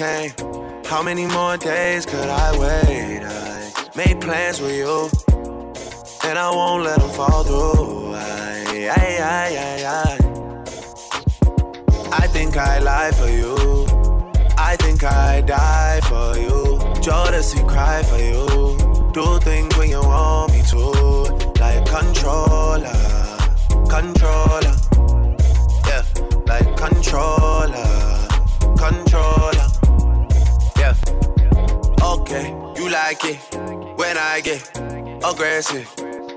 came. How many more days could I wait? I made plans with you, and I won't let them fall through. I, I, I, I, I. I think I lie for you. I think I die for you. Jodeci cry for you. Do things when you want me to. Like controller, controller. Yeah, like controller, controller. When I get aggressive.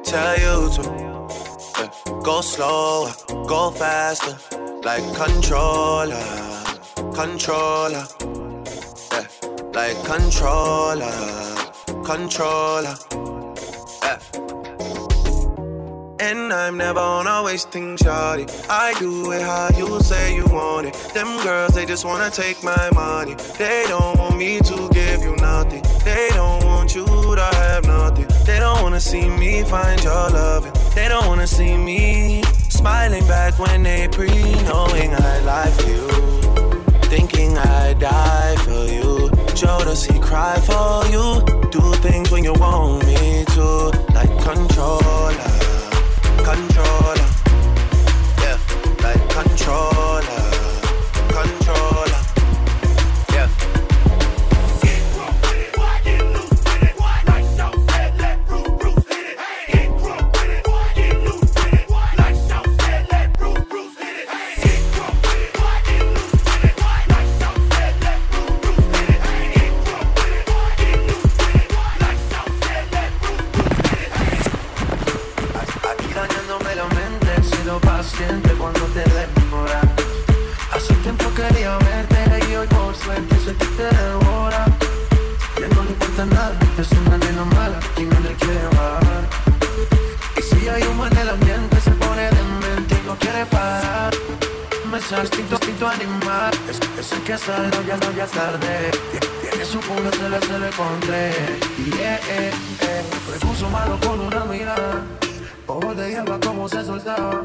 Tell you to. Yeah. Go slower, go faster, like controller, controller. Yeah, like controller, controller. Yeah. And I'm never on a wasting shawty. I do it how you say you want it. Them girls, they just wanna take my money. They don't want me to give you nothing. They don't want you to have nothing. They don't wanna see me find your loving. They don't wanna see me smiling back when they pre knowing I lie for you. Thinking I die for you. Jodeci cry for you. Do things when you want me to. Like controller. Como se soltaba.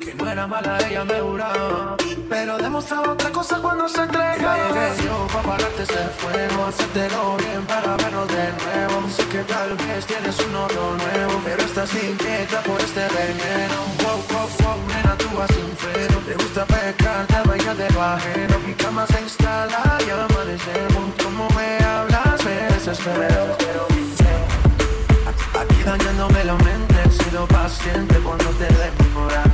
Que no era mala, ella me juraba. Pero demostraba otra cosa cuando se entregaba. Llegué yo pa' pararte ese fuego. Hacértelo bien para vernos de nuevo. Sé que tal vez tienes un novio nuevo. Pero estás inquieta por este veneno. Wow, wow, wow, nena, tú vas sin freno. Te gusta pecar, te bañas de bajero. Mi cama se instala y amanecemos. Como me hablas, me desespero. Aquí dañándome la mente, he sido paciente cuando te demoras.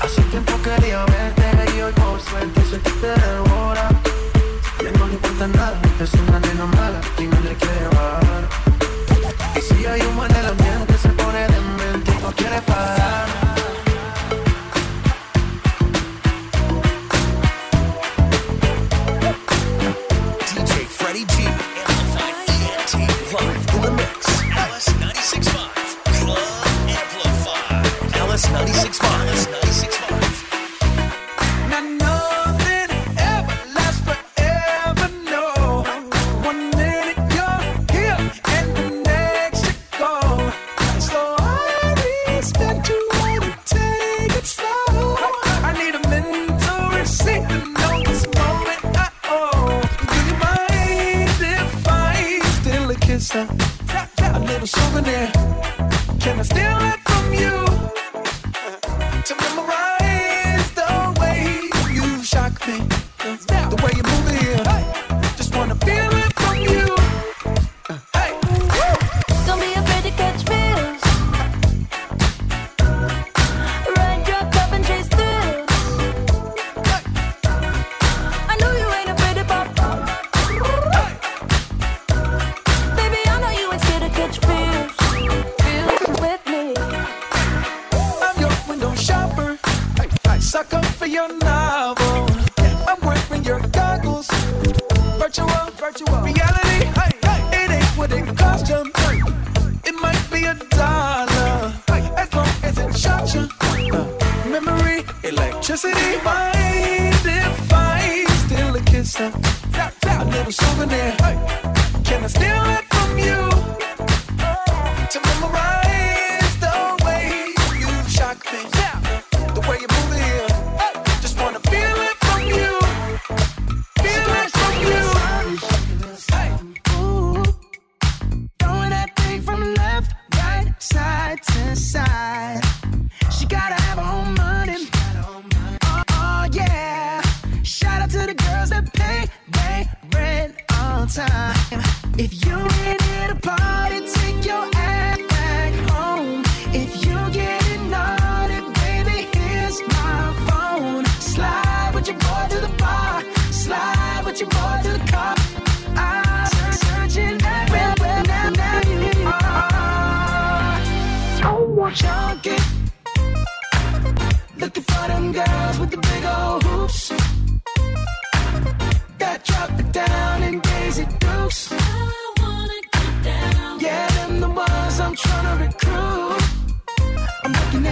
Hace tiempo quería verte y hoy por suerte sé que te devora. Ya no le importa nada, es una nena mala y no le quiere bajar. Y si hay humo en el ambiente, se pone demente y no quiere parar.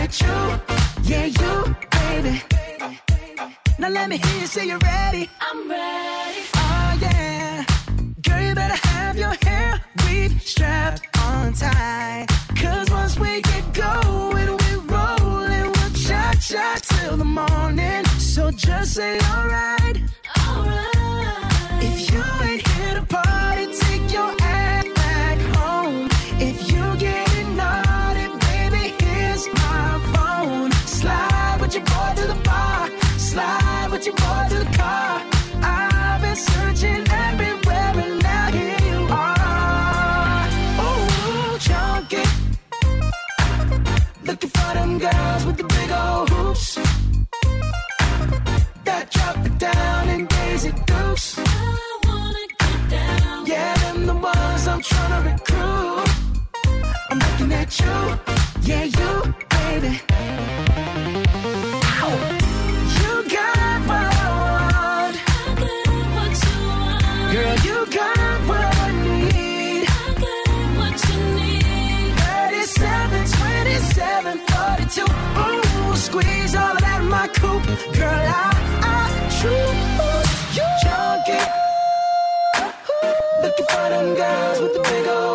At you, yeah, you, baby. Now let me hear you say you're ready. I'm ready. Oh yeah, girl, you better have your hair weave strapped on tight. Cause once we get going, we're rolling, we'll cha cha till the morning. So just say alright. You, yeah, you, baby. You got what I want. Girl, you got what need. 37, 27, 42. Ooh, squeeze all of that my coupe. Girl, I, I you. Junkie. Looking for them girls with the big old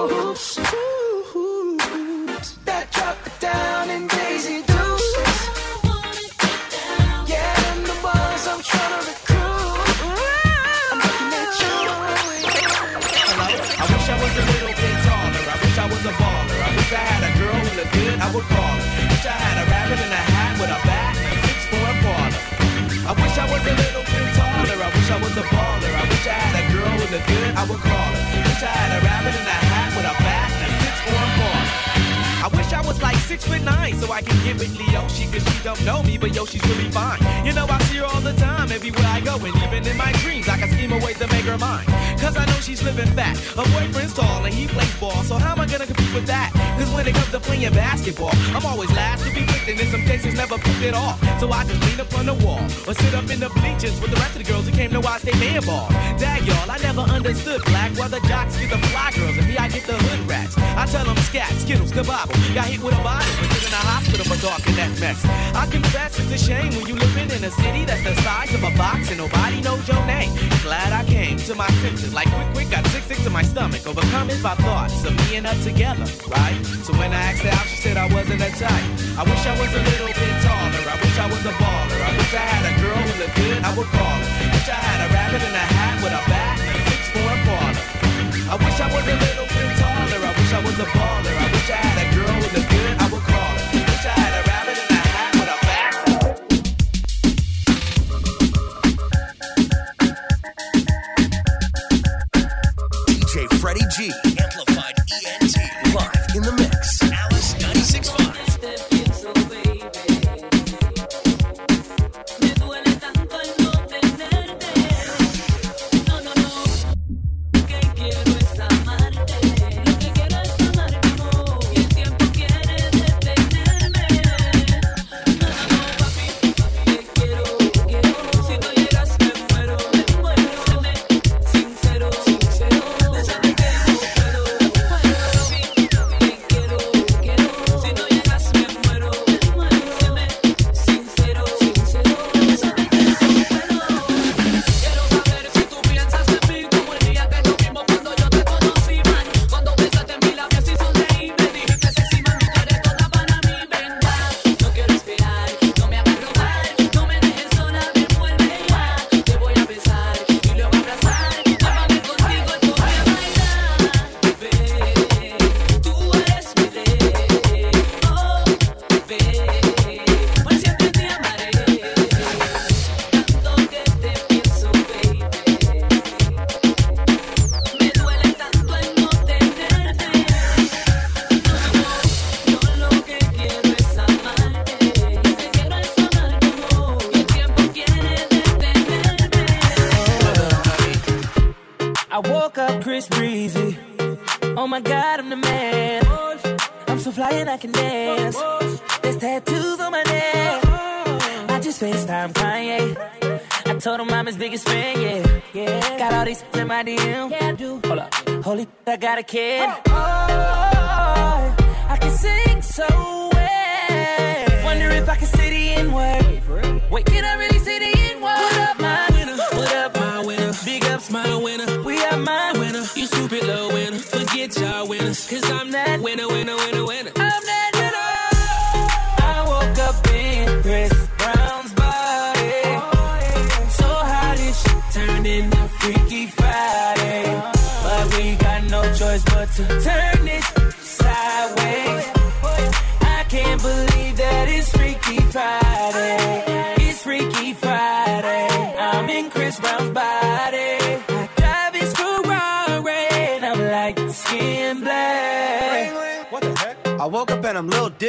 good, I would call her. Wish I had a rabbit in a hat with a bat and a six four Impala. I wish I was like six foot nine so I can give it Leoshi cause she don't know me but yo she's really fine. You know I see her all the time everywhere I go and even in my dreams I can scheme a way to make her mine. Cause I know she's living fat. Her boyfriend's tall and he plays ball so how am I gonna compete with that? Cause when it comes to playing basketball I'm always last to be picked and in some cases never picked at all. So I just lean up on the wall or sit up in the bleachers with the rest of the girls who came to watch they man ball. Dag y'all I never understood black why the jocks get the fly girls and me I get the hood rats. I tell them scat, skittles, kebab. Got hit with a body, but you're in a hospital for talking that mess. I confess it's a shame when you living in a city that's the size of a box and nobody knows your name. Glad I came to my senses, like quick, quick, got sick, sick to my stomach. Overcome it by thoughts of me and her together, right? So when I asked her out, she said I wasn't a type. I wish I was a little bit taller. I wish I was a baller. I wish I had a girl who looked good, I would call her. I Wish I had a rabbit in a hat with a bat and a six four Impala. I wish I was a little bit taller. I wish I was a baller.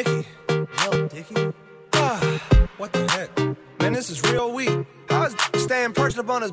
Dicky. Lil Dicky? Ah, what the heck? Man, this is real weak. How is staying perched up on his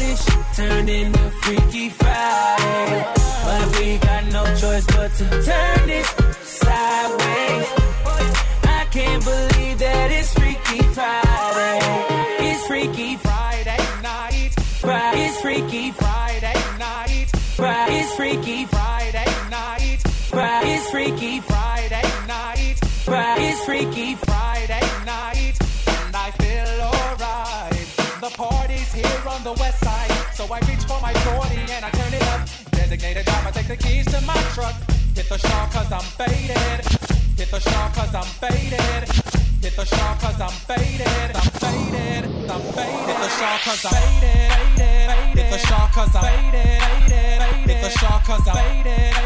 How shit turned into Freaky Friday. But we got no choice but to turn this sideways. I can't believe that it's Freaky Friday. It's Freaky Friday night. Fri- It's Freaky Friday night. Fri- It's Freaky Friday night. Fri- It's Freaky Friday night. Fri- It's Freaky Friday night. And I feel alright. The party's here on the west. So I reach for my 40 and I turn it up. Designated driver, take the keys to my truck. Hit the shaw cause I'm faded. Hit the shaw cause I'm faded. Hit the shaw cause I'm faded. I'm faded. I'm faded. Hit the shaw cause I'm faded. Hit the shaw cause I'm faded. Hit the shaw cause I'm faded.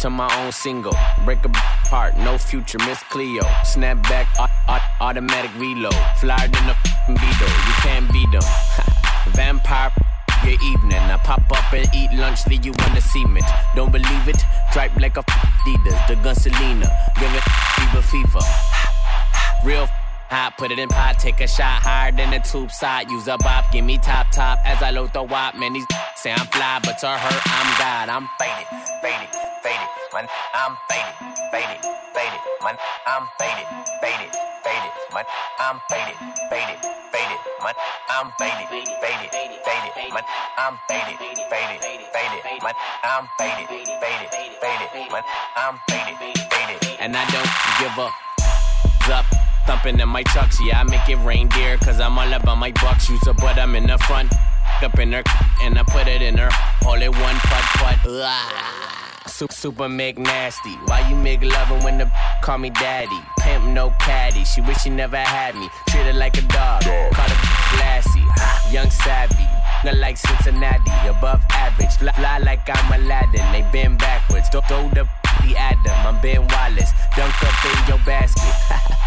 To my own single. Break a heart, no future, Miss Cleo. Snap back, au- au- automatic reload. Flyer than a Beetle, you can't beat them. Vampire your evening. I pop up and eat lunch, leave you on the cement. Don't believe it? Stripe like a Adidas, the gun Selena. Give it fever fever. Real hot, put it in pot, take a shot higher than the tube side. Use a bop, give me top top as I load the wop. Man, these say I'm fly, but to her, I'm God. I'm faded, faded, faded. Man, I'm faded, faded, faded. Man, I'm faded, faded, faded. Man, I'm faded, faded, faded. Man, I'm faded, faded, faded. Man, I'm faded, faded, faded. Man, I'm faded, faded, faded. Man, I'm faded, faded. And I don't give a up. Thumping in my chucks, yeah, I make it reindeer. Cause I'm all about my bucks. Use a but I'm in the front. Up in her, and I put it in her. All in one putt putt. Ugh. Super, super make nasty. Why you make loving when the call me daddy? Pimp no caddy. She wish she never had me. Treat her like a dog. Call her classy. Young savvy. Not like Cincinnati. Above average. Fly, fly like I'm Aladdin. They bend backwards. Don't throw the the Adam. I'm Ben Wallace. Dunk up in your basket.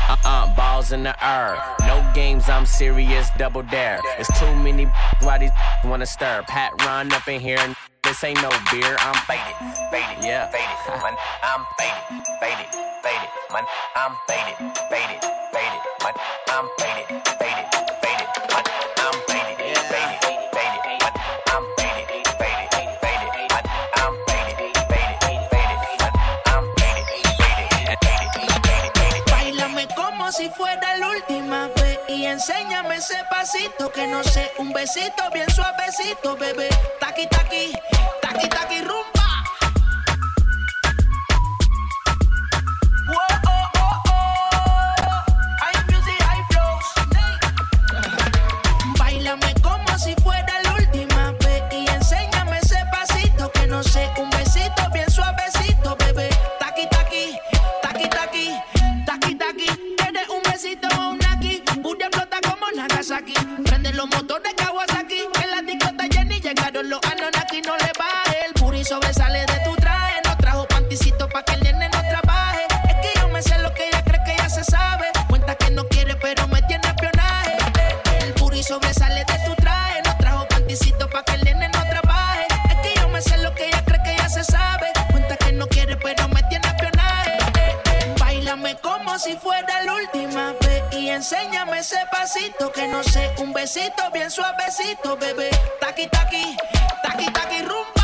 uh-uh, balls in the air. No games, I'm serious, double dare. It's too many why these wanna stir. Pat run up in here and this ain't no beer. I'm faded, faded, yeah, faded. Man, I'm faded, faded, faded. Man, I'm faded, faded, faded. Man, I'm faded, faded, faded. Man, I'm faded, faded, faded. Man, I'm faded, faded, faded. Man, I'm faded, faded, faded. Man, I'm faded, faded, faded, faded. Bailame como si fuera la última vez y enséñame ese pasito que no sé, un besito bien suavecito, bebé. Taqui taqui, taqui taqui rumba. Suavecito, bebé. Taqui, taqui, taqui, taqui, rumba.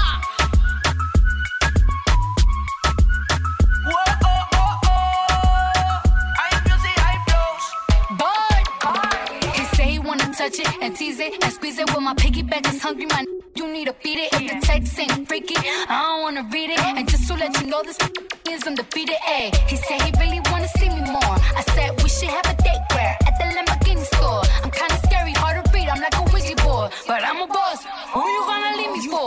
Touch it and tease it and squeeze it. When my piggyback is hungry, man, you need to feed it. If the text ain't freaky, I don't wanna read it. And just to let you know, this is undefeated. Ayy, he said he really wanna see me more. I said we should have a date where at the Lamborghini store. I'm kinda scary, hard but I'm a boss. Who you gonna leave me for?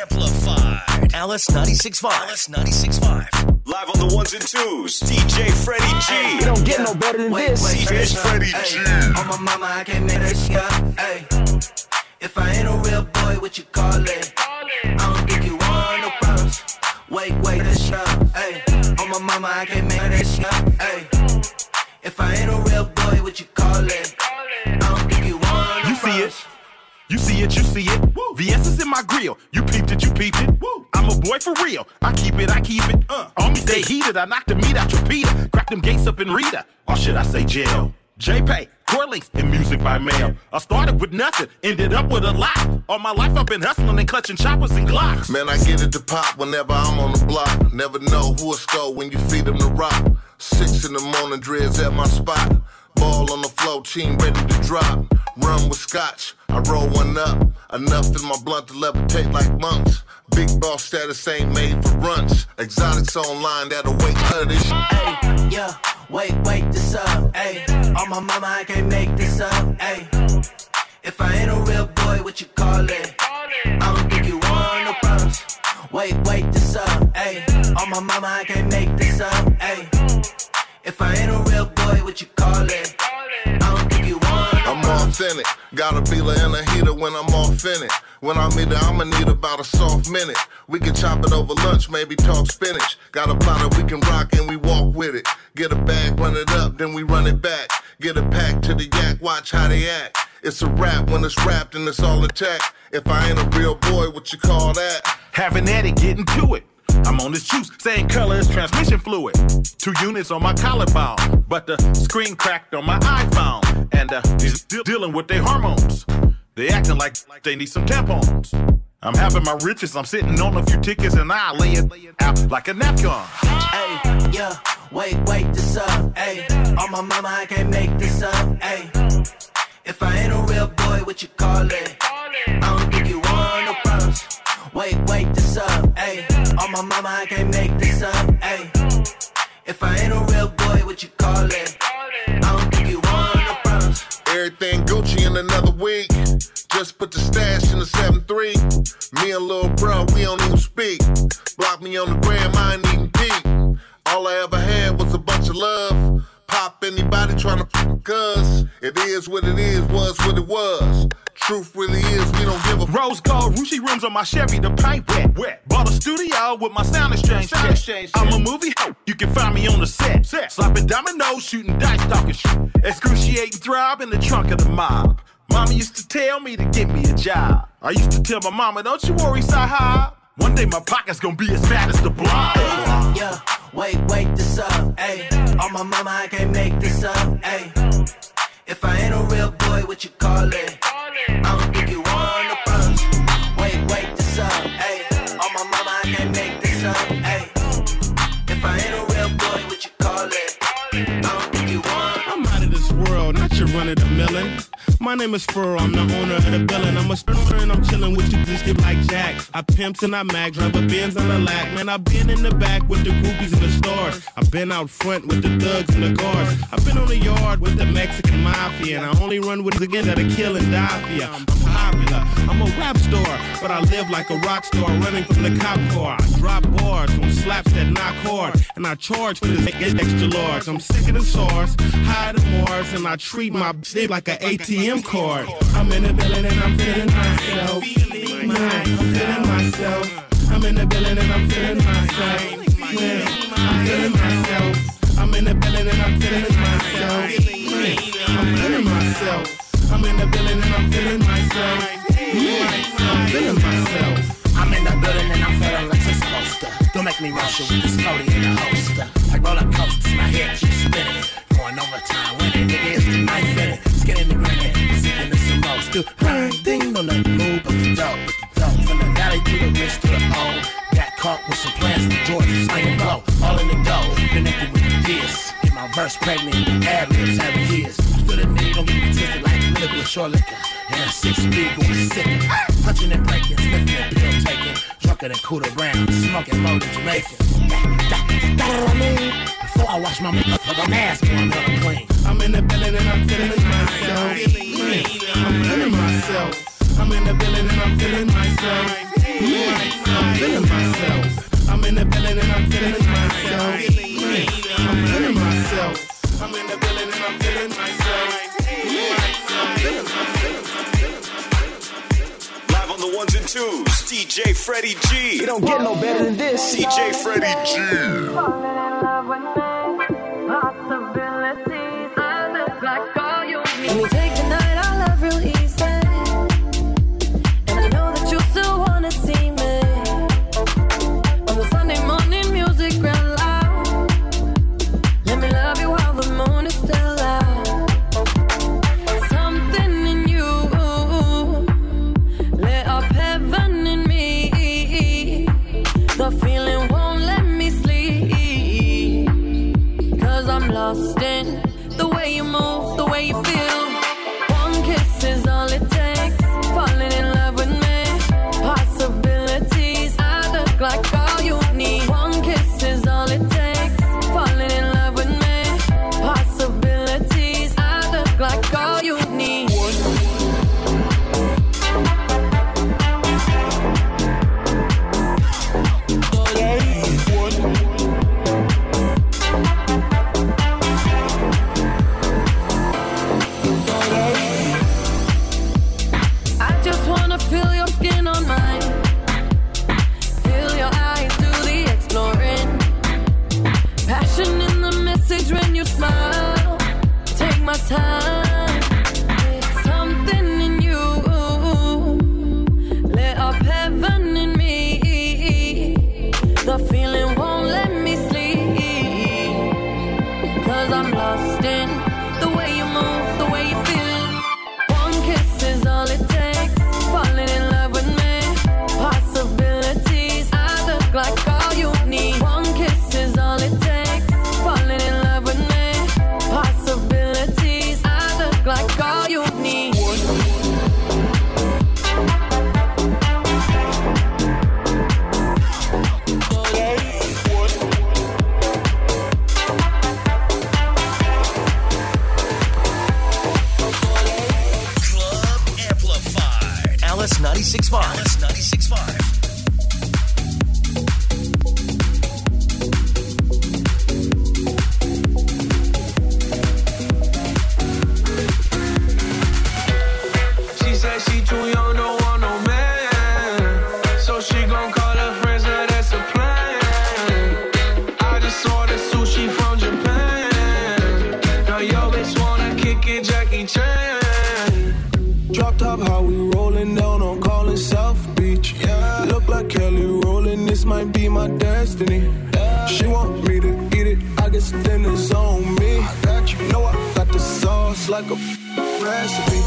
Amplified. Alice 96.5. Alice 96.5. Live on the ones and twos. DJ Fredy G. It don't get no better than this. DJ Fredy G. On my mama, I can't make that shit up. Ay. If I ain't a real boy, what you call it? I don't think you want no problems. Wait, wait, this shit up. Ay. On my mama, I can't make that shit up. Ay. If I ain't a real boy, what you call it? I don't think you want no You see it. You see it, you see it. The essence in my grill. You peeped it, you peeped it. I'm a boy for real. I keep it, I keep it. Uh, on me stay heated. I knock the meat out your Peter. Crack them gates up in Rita. Or should I say jail? J-Pay, CorrLinks, and music by mail. I started with nothing, ended up with a lot. All my life I've been hustling and clutching choppers and glocks. Man, I get it to pop whenever I'm on the block. Never know who'll score when you feed them the rock. Six in the morning, dreads at my spot. Ball on the floor, team ready to drop. Run with scotch, I roll one up. Enough in my blunt to levitate like monks. Big boss status ain't made for runts. Exotics online that'll wait for this. Ay, yeah, wait, wait, this up, ayy. On my mama, I can't make this up, ayy. If I ain't a real boy, what you call it? I don't think you want no problems. Wait, wait, this up, ayy. On my mama, I can't make this up. If I ain't a real boy, what you call it? I don't think you want no I'm problems. authentic. Got a beeler and a heater when I'm off in it. When I'm in it, I'ma need about a soft minute. We can chop it over lunch, maybe talk spinach. Got a platter we can rock and we walk with it. Get a bag, run it up, then we run it back. Get a pack to the yak, watch how they act. It's a rap when it's wrapped and it's all attack. If I ain't a real boy, what you call that? Having at it, getting to it. I'm on this juice, same color as transmission fluid. Two units on my collarbone, but the screen cracked on my iPhone. And uh, these de- dealing with their hormones. They acting like, they need some tampons. I'm having my riches, I'm sitting on a few tickets and I lay it out like a napkin. Hey, yeah, wait, wait, this up, Hey, On my mama, I can't make this up, Hey, If I ain't a real boy, what you call it? I don't think you want no problems. Wait, wait, this up, ayy. My mama, I can't make this up, ayy. If I ain't a real boy, what you call it? I don't think you want no problems. Everything Gucci in another week. Just put the stash in the 7-3. Me and lil' bro, we don't even speak. Block me on the gram, I ain't even peep. All I ever had was a bunch of love. Pop anybody trying tryna f cuz. It is what it is, was what it was. Truth really is, we don't give a Rose gold, Rucci rims on my Chevy, the paint wet, wet. Bought a studio with my sound exchange. Sound check. exchange I'm a movie hoe. You can find me on the set. set. Slapping dominoes, shooting dice, talking shit. Excruciating throb in the trunk of the mob. Mama used to tell me to get me a job. I used to tell my mama, don't you worry, Sahab. One day my pocket's gonna be as fat as the block. Yeah, wait, wait, this up, ayy. On my mama, I can't make this up, ayy. If I ain't a real boy, what you call it? I don't think you want. Wait, wait, this up, ayy. My mama, I can't make this up, ayy. If I ain't a real boy, what you call it? I don't think you want I'm out of this world, not your run of the millin'. My name is Furrow, I'm the owner of the building. I'm a stoner and I'm chilling with you just get like Jack. I pimps and I mag, drive a Benz on the lack. Man, I've been in the back with the groupies and the stars. I've been out front with the thugs and the guards. I've been on the yard with the Mexican mafia. And I only run with again that'll kill and die for ya. I'm popular, I'm a rap star, but I live like a rock star running from the cop car. I drop bars on slaps that knock hard, and I charge for this extra large. I'm sicker than SARS, higher than Mars, and I treat my shit like an ATM card. I'm in the building and I'm feeling myself. I'm feeling myself. I'm in the building and I'm feeling myself. I'm feeling myself. I'm in the building and I'm feeling myself. I'm feeling myself. I'm in the building and I'm feeling myself. I'm feeling myself. I'm in the building and I'm feeling like it's supposed to. Don't make me rush you with this 40 in the holster. Like roller coasters, my head keeps spinning. Going overtime when it nigga is the knife in it. Skinning the grinning, some more. Still grinding, no nothing move but the dough. With the. From the valley to the wrist to the hole. Got caught with some plans from Georgia, slinging blow. All in the dough, connected with the gears. Get my verse pregnant, ad libs having years. Stood a nigga, don't get twisted like liquid short liquor. And a six speed going sicker. Punching and breaking, sniffing and pill taking. Drunker than Cooter Brown, smoking more than Jamaican. That, that, that I mean? Before I wash my motherfucking ass, boy, I'm hella clean. I'm in the building and I'm feeling myself. Man, I'm feeling myself. I'm in the building and I'm feeling myself. Man, I'm feeling myself. I'm in the building and I'm feeling myself. Man, I'm feeling myself. I'm in the building and I'm feeling myself. Man, I'm feeling myself. Live on the ones and twos, DJ Fredy G. It don't get no better than this. DJ Fredy G. Let me take the night, I lost in the way you move, the way you feel. like a recipe.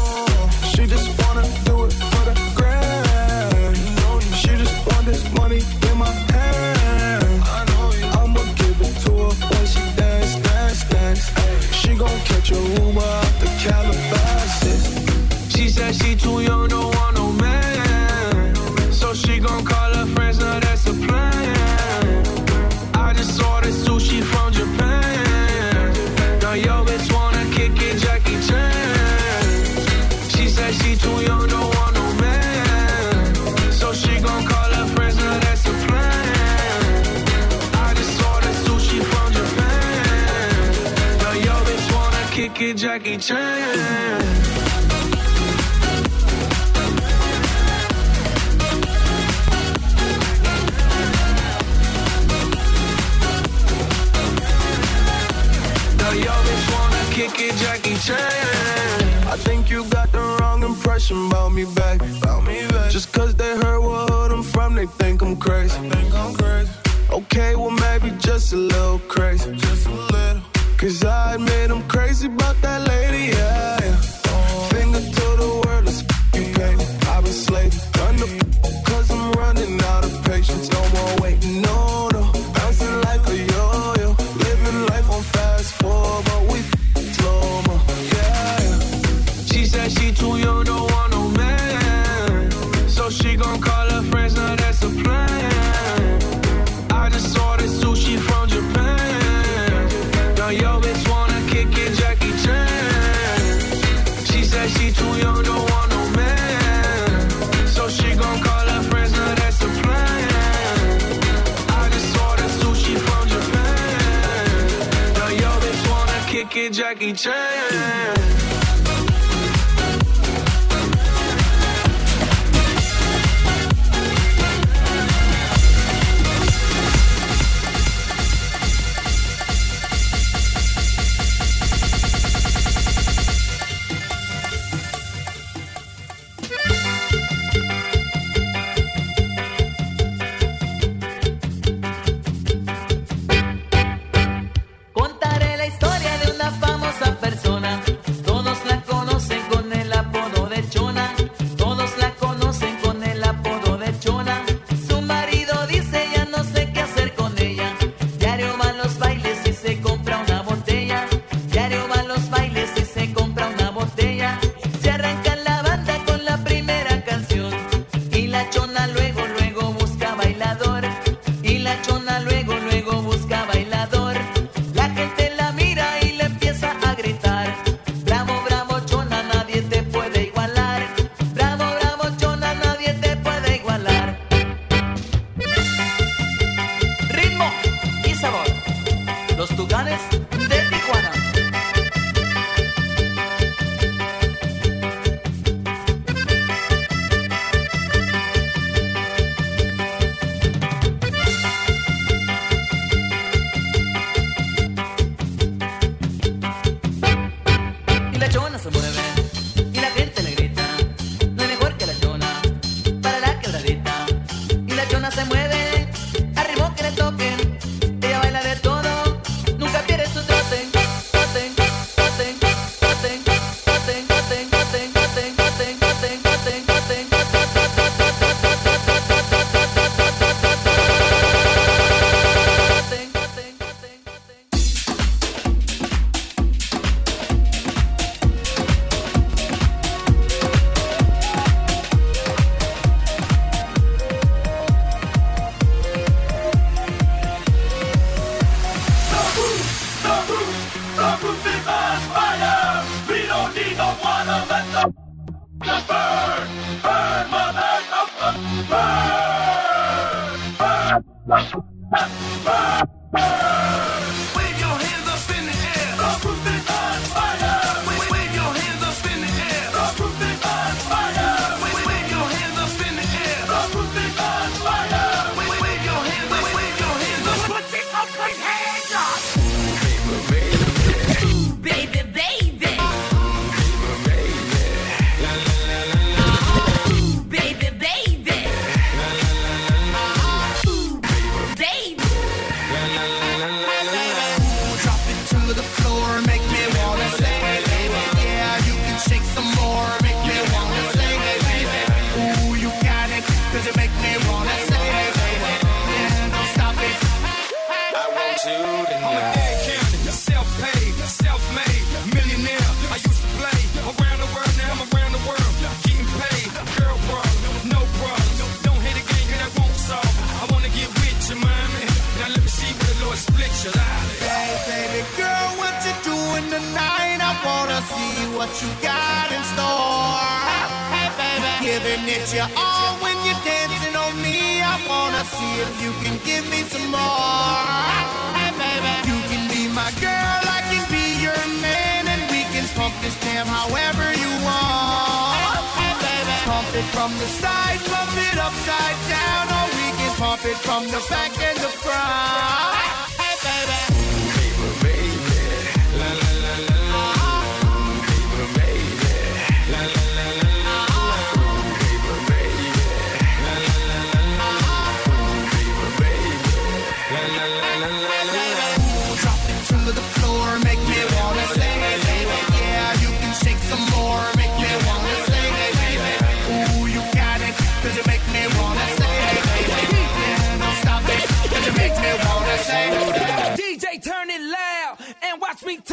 She just wanna do it for the grand. She just want this money in my hand. I'ma give it to her when she dance, dance, dance. She gon' catch a Uber out the Calabasas. She said she too young Jackie Chan. Jackie Chan. I think you got the wrong impression about me back. About me back. Just cause they heard what hood I'm from, they think I'm crazy. I think I'm crazy. Okay, well maybe just a little crazy. Just a little Cause I admit I'm crazy about that lady, yeah.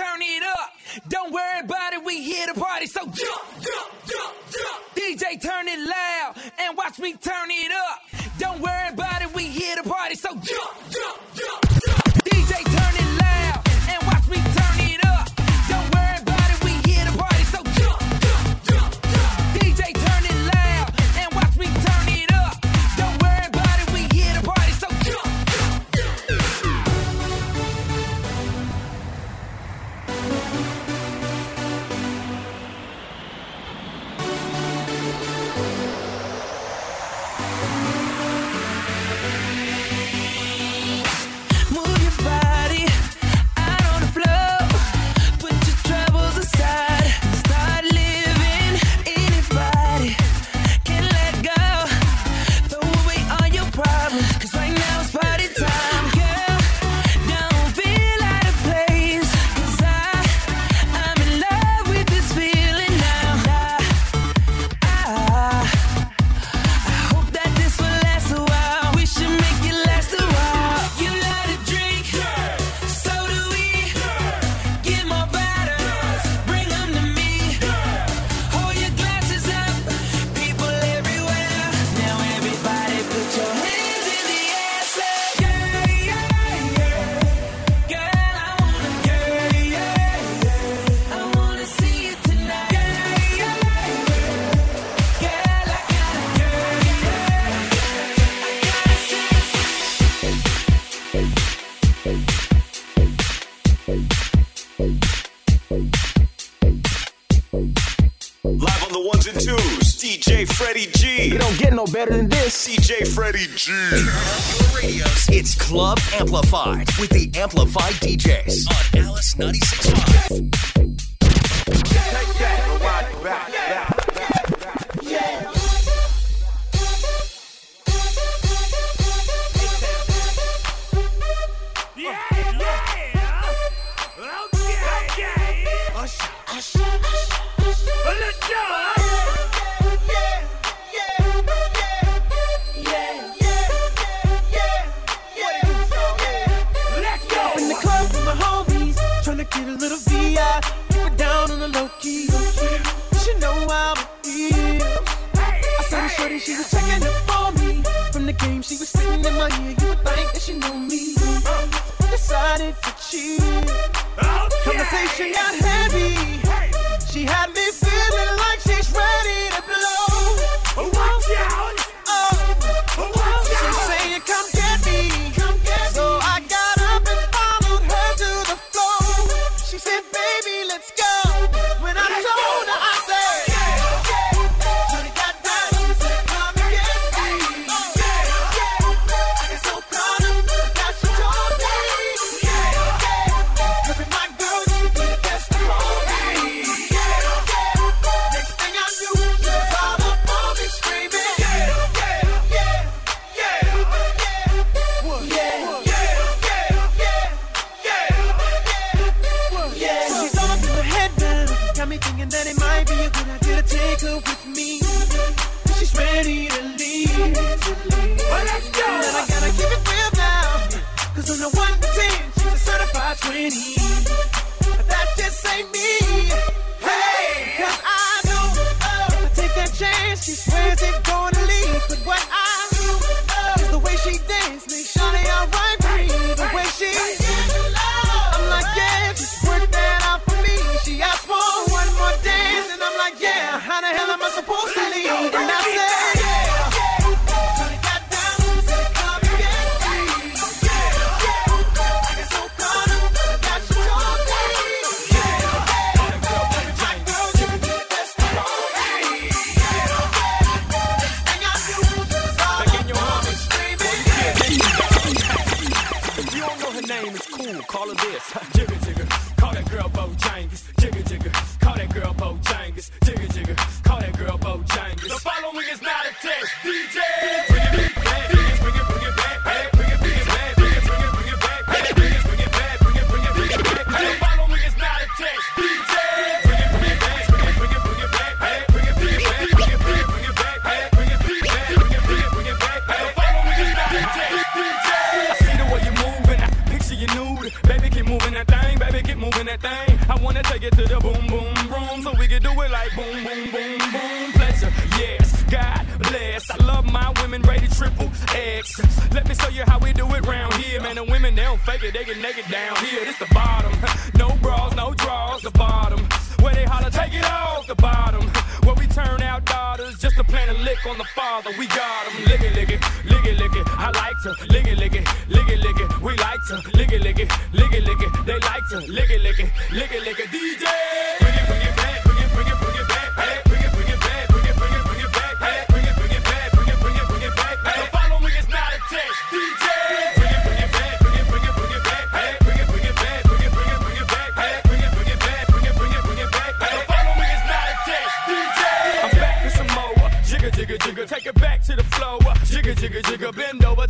turn it up. Don't worry about it, we here to party. So jump, jump, jump, jump. DJ, turn it loud and watch me turn it up. Don't worry about it, we here to party. and twos, DJ Fredy G. You don't get no better than this. DJ Fredy G. Radios. It's Club Amplified with the Amplified DJs on Alice 96.5. me thinking that it might be a good idea to take her with me. She's ready to leave. Well, let's go. And then I gotta keep it real now. Cause on the 1 to 10, she's a certified 20. But that just ain't me. naked, naked down here. This the bottom. No bras, no draws, the bottom. Where they holler, take it off, the bottom. Where we turn out daughters just to plant a lick on the father. We got them. Lick it, lick it, lick it, lick it. I like to lick it, lick it, lick it, lick it. We like to lick it, lick it, lick it, lick it. They like to lick it, lick it, lick it, lick it. DJ.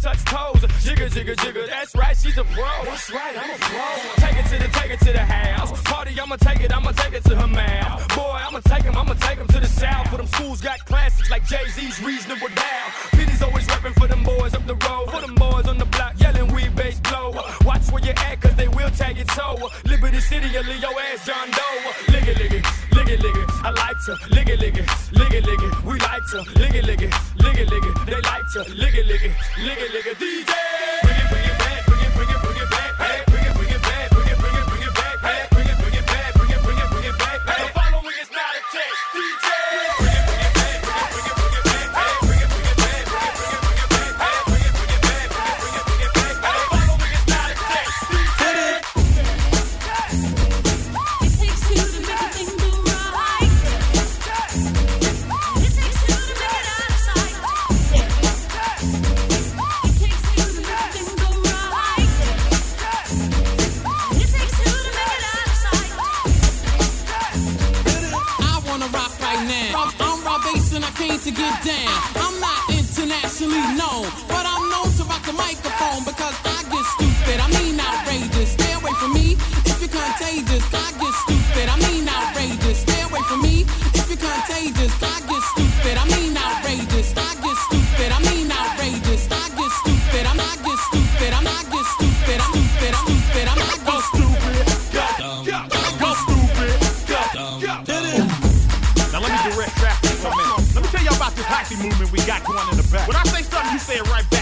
touch toes. Jigger, jigger, jigger. That's right, she's a pro. That's right, I'm a pro. Take it to the, take it to the house. Party, I'ma take it, I'ma take it to her mouth. Boy, I'ma take him, I'ma take him to the south. For them schools got classics like Jay Z's Reasonable Doubt. Pitys always rapping for them boys up the road. For them boys on the block yelling, we bass blow. Watch where you at, cause they will tag your toe. Liberty City, you leave your ass John Doe. Ligga, ligga, ligga, ligga. I like to, ligga, ligga lick it, lick. We like to lick it, lick it. They like to lick it, lick it. DJ. Lick it, lick it. to get down. I'm not internationally known, but I'm known to rock the microphone because I get stupid. I mean outrageous. Stay away from me if you're contagious. I get stupid. I mean outrageous. Stay away from me if you're contagious. I get stupid. I mean outrageous. I get stupid. I mean say it right back.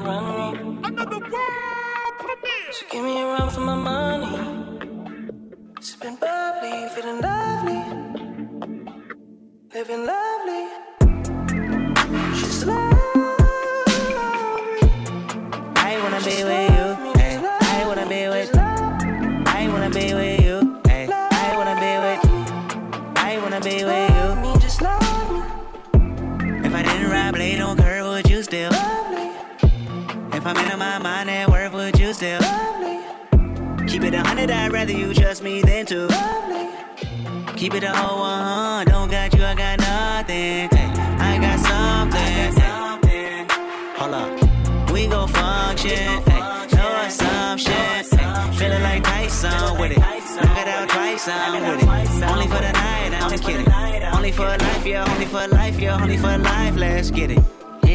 Run me. Another world premiere. So give me a run for my money. Sipping bubbly, feeling lovely. Living lovely. She's lovely. I wanna be with my mind would you still? Keep it a hundred, I'd rather you trust me than to. love me. Keep it a whole one, don't got you, I got nothing. Ay, I got something. ay. Hold up, we gon' function. Ay, know assumption. Feeling like Tyson with it. Knock it out twice, I'm with it. Only for the night, I'm kidding. Only for life, yeah, only for life, yeah, only for life, let's get it.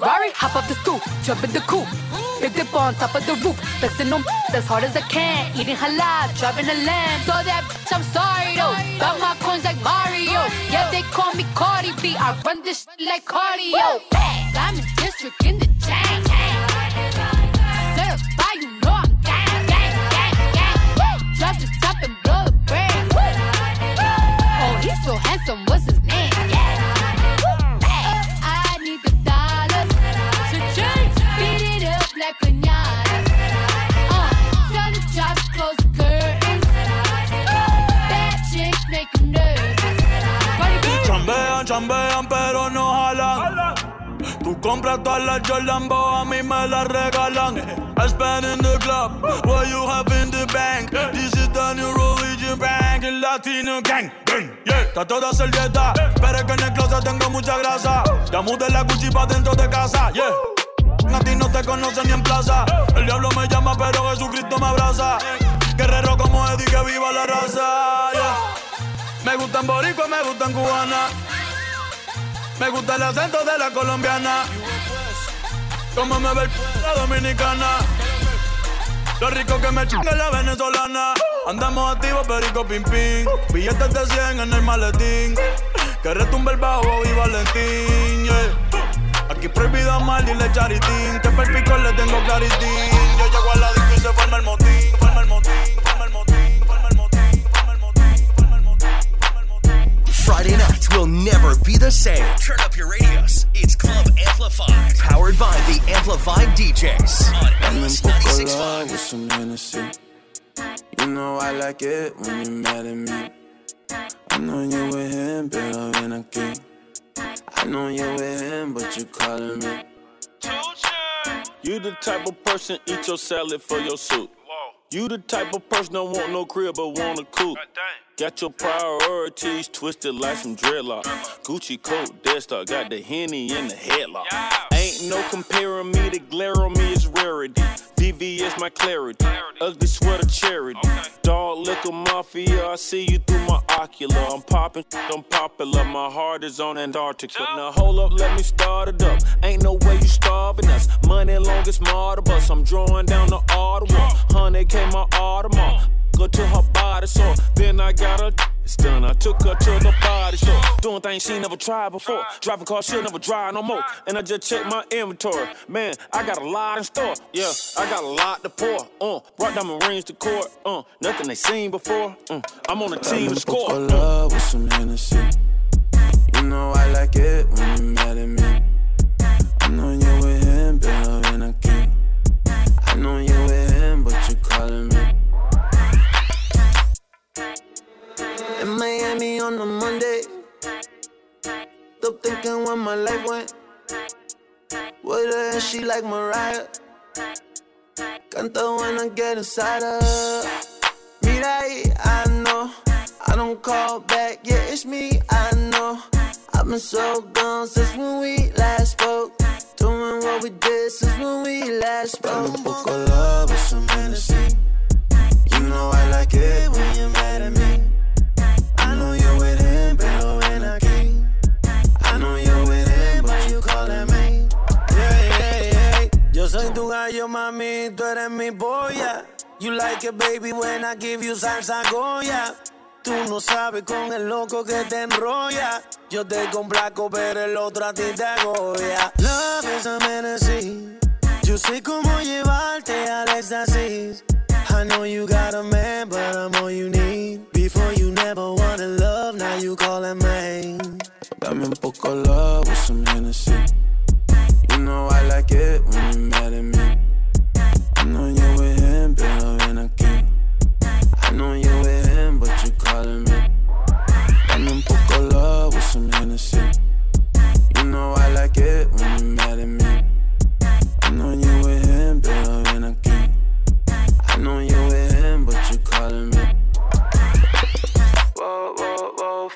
Rari, hop up the stoop, jump in the coop. Big dip on top of the roof, flexing them as hard as I can. Eating halal, driving a lamb. So that bitch, I'm sorry though. Got my coins like Mario. Yeah, they call me Cardi B. I run this shit like cardio. Diamond district in the chain. Certified, you know I'm gang, gang, gang, gang. Drop the top and blow the brand. Oh, he's so handsome. What's his Chambean, pero no jalan. Tu Compra todas las Jordan, a mí me las regalan. I spend in the club, what you have in the bank. This is the new religion bank, el latino gang. yeah. Está toda servieta, pero es que en el closet tengo mucha grasa. Ya mudé la Gucci pa' dentro de casa, yeah. A no te conocen ni en plaza. El diablo me llama, pero Jesucristo me abraza. Guerrero como Eddie, que viva la raza. yeah. Me gustan boricua, me gustan cubana. Me gusta el acento de la colombiana. Como me ve el la dominicana. Lo rico que me chinga la venezolana. Andamos activos, perico pim pim. Billetes de 100 en el maletín. Que retumbe el bajo y Valentín. yeah. Aquí prohibido mal y le charitín. Que perpico le tengo claritín. Yo llego a la disco y se forma el motín. Forma el motín. Forma el motín. Forma el motín. Forma el motín. Forma el motín. Friday nights will never be the same. Turn up your radios. It's Club Amplified. Powered by the Amplified DJs on I'm in LS Poco 96.5. with some Hennessy. You know I like it when you're mad at me. I know you with him, pero a aquí. I know you with him, but you calling me. You the type of person eat your salad for your soup. You the type of person don't want no crib but want a coupe. Got your priorities twisted like some dreadlock. Gucci coat, Star, got the henny in the headlock. Ain't no comparing me, the glare on me is rarity. VVS my clarity, ugly sweater charity. Dog liquor mafia, I see you through my ocular. I'm popping, I'm popular. My heart is on Antarctica. Now hold up, let me start it up. Ain't no way you starving us. Money long as martyr bus. I'm drawing down the Ottawa. Honey came my Audemars. Go to her body so then I got her done. I took her to the body store, doing things she never tried before. Driving cars she'll never drive no more. And I just checked my inventory. Man, I got a lot in store. Yeah, I got a lot to pour. Uh, brought diamond rings to court. Uh, nothing they seen before. Uh, I'm on the team to score. Poco love with some Hennessy. You know I like it when you're mad at me. I know you with him, pero ven aquí. I know you on a Monday. Still thinking when my life went. With her and she like Mariah. Canta when I get inside her. Mira ahí, I know. I don't call back, yeah, it's me, I know. I've been so gone since when we last spoke. Doing what we did since when we last spoke. un poco love with some Hennessy. You know I like it when you're mad at me. Gallo, mami, tú eres mi polla. You like it, baby, when I give you salsa goya. Tú no sabes con el loco que te enrolla. Yo te complaco, pero el otro a ti te agobia. Love is a medicine. Yo sé cómo llevarte al éxtasis. I know you got a man, but I'm all you need. Before you never wanted love, now you calling me. Dame un poco love with some Hennessy. You know I like it when you're mad at me. I know you're with him, pero ven aquí. I know you're with him, but you calling me. Dame un poco love with some Hennessy. You know I like it when you're mad at me. I know you're with him, pero ven aquí. I know you're with him, but you calling me. Wow, wow, wow,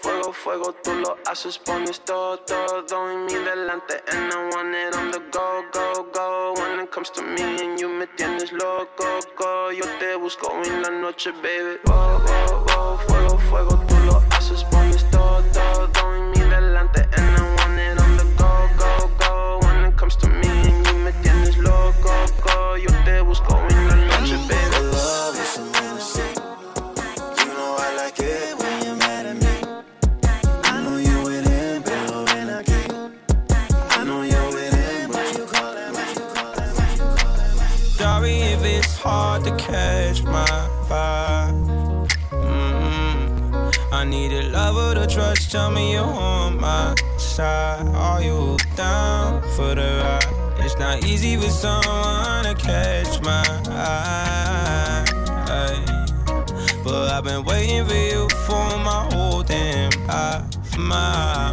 fuego, tú lo haces, pones todo, todo en mi delante. And I want it on the go, go, go. When it comes to me and you me tienes loco, go. Yo te busco en la noche, baby. Wow, wow, wow, fuego, fuego, tú lo haces, pones todo easy for someone to catch my eye. But I've been waiting for you for my whole damn life, my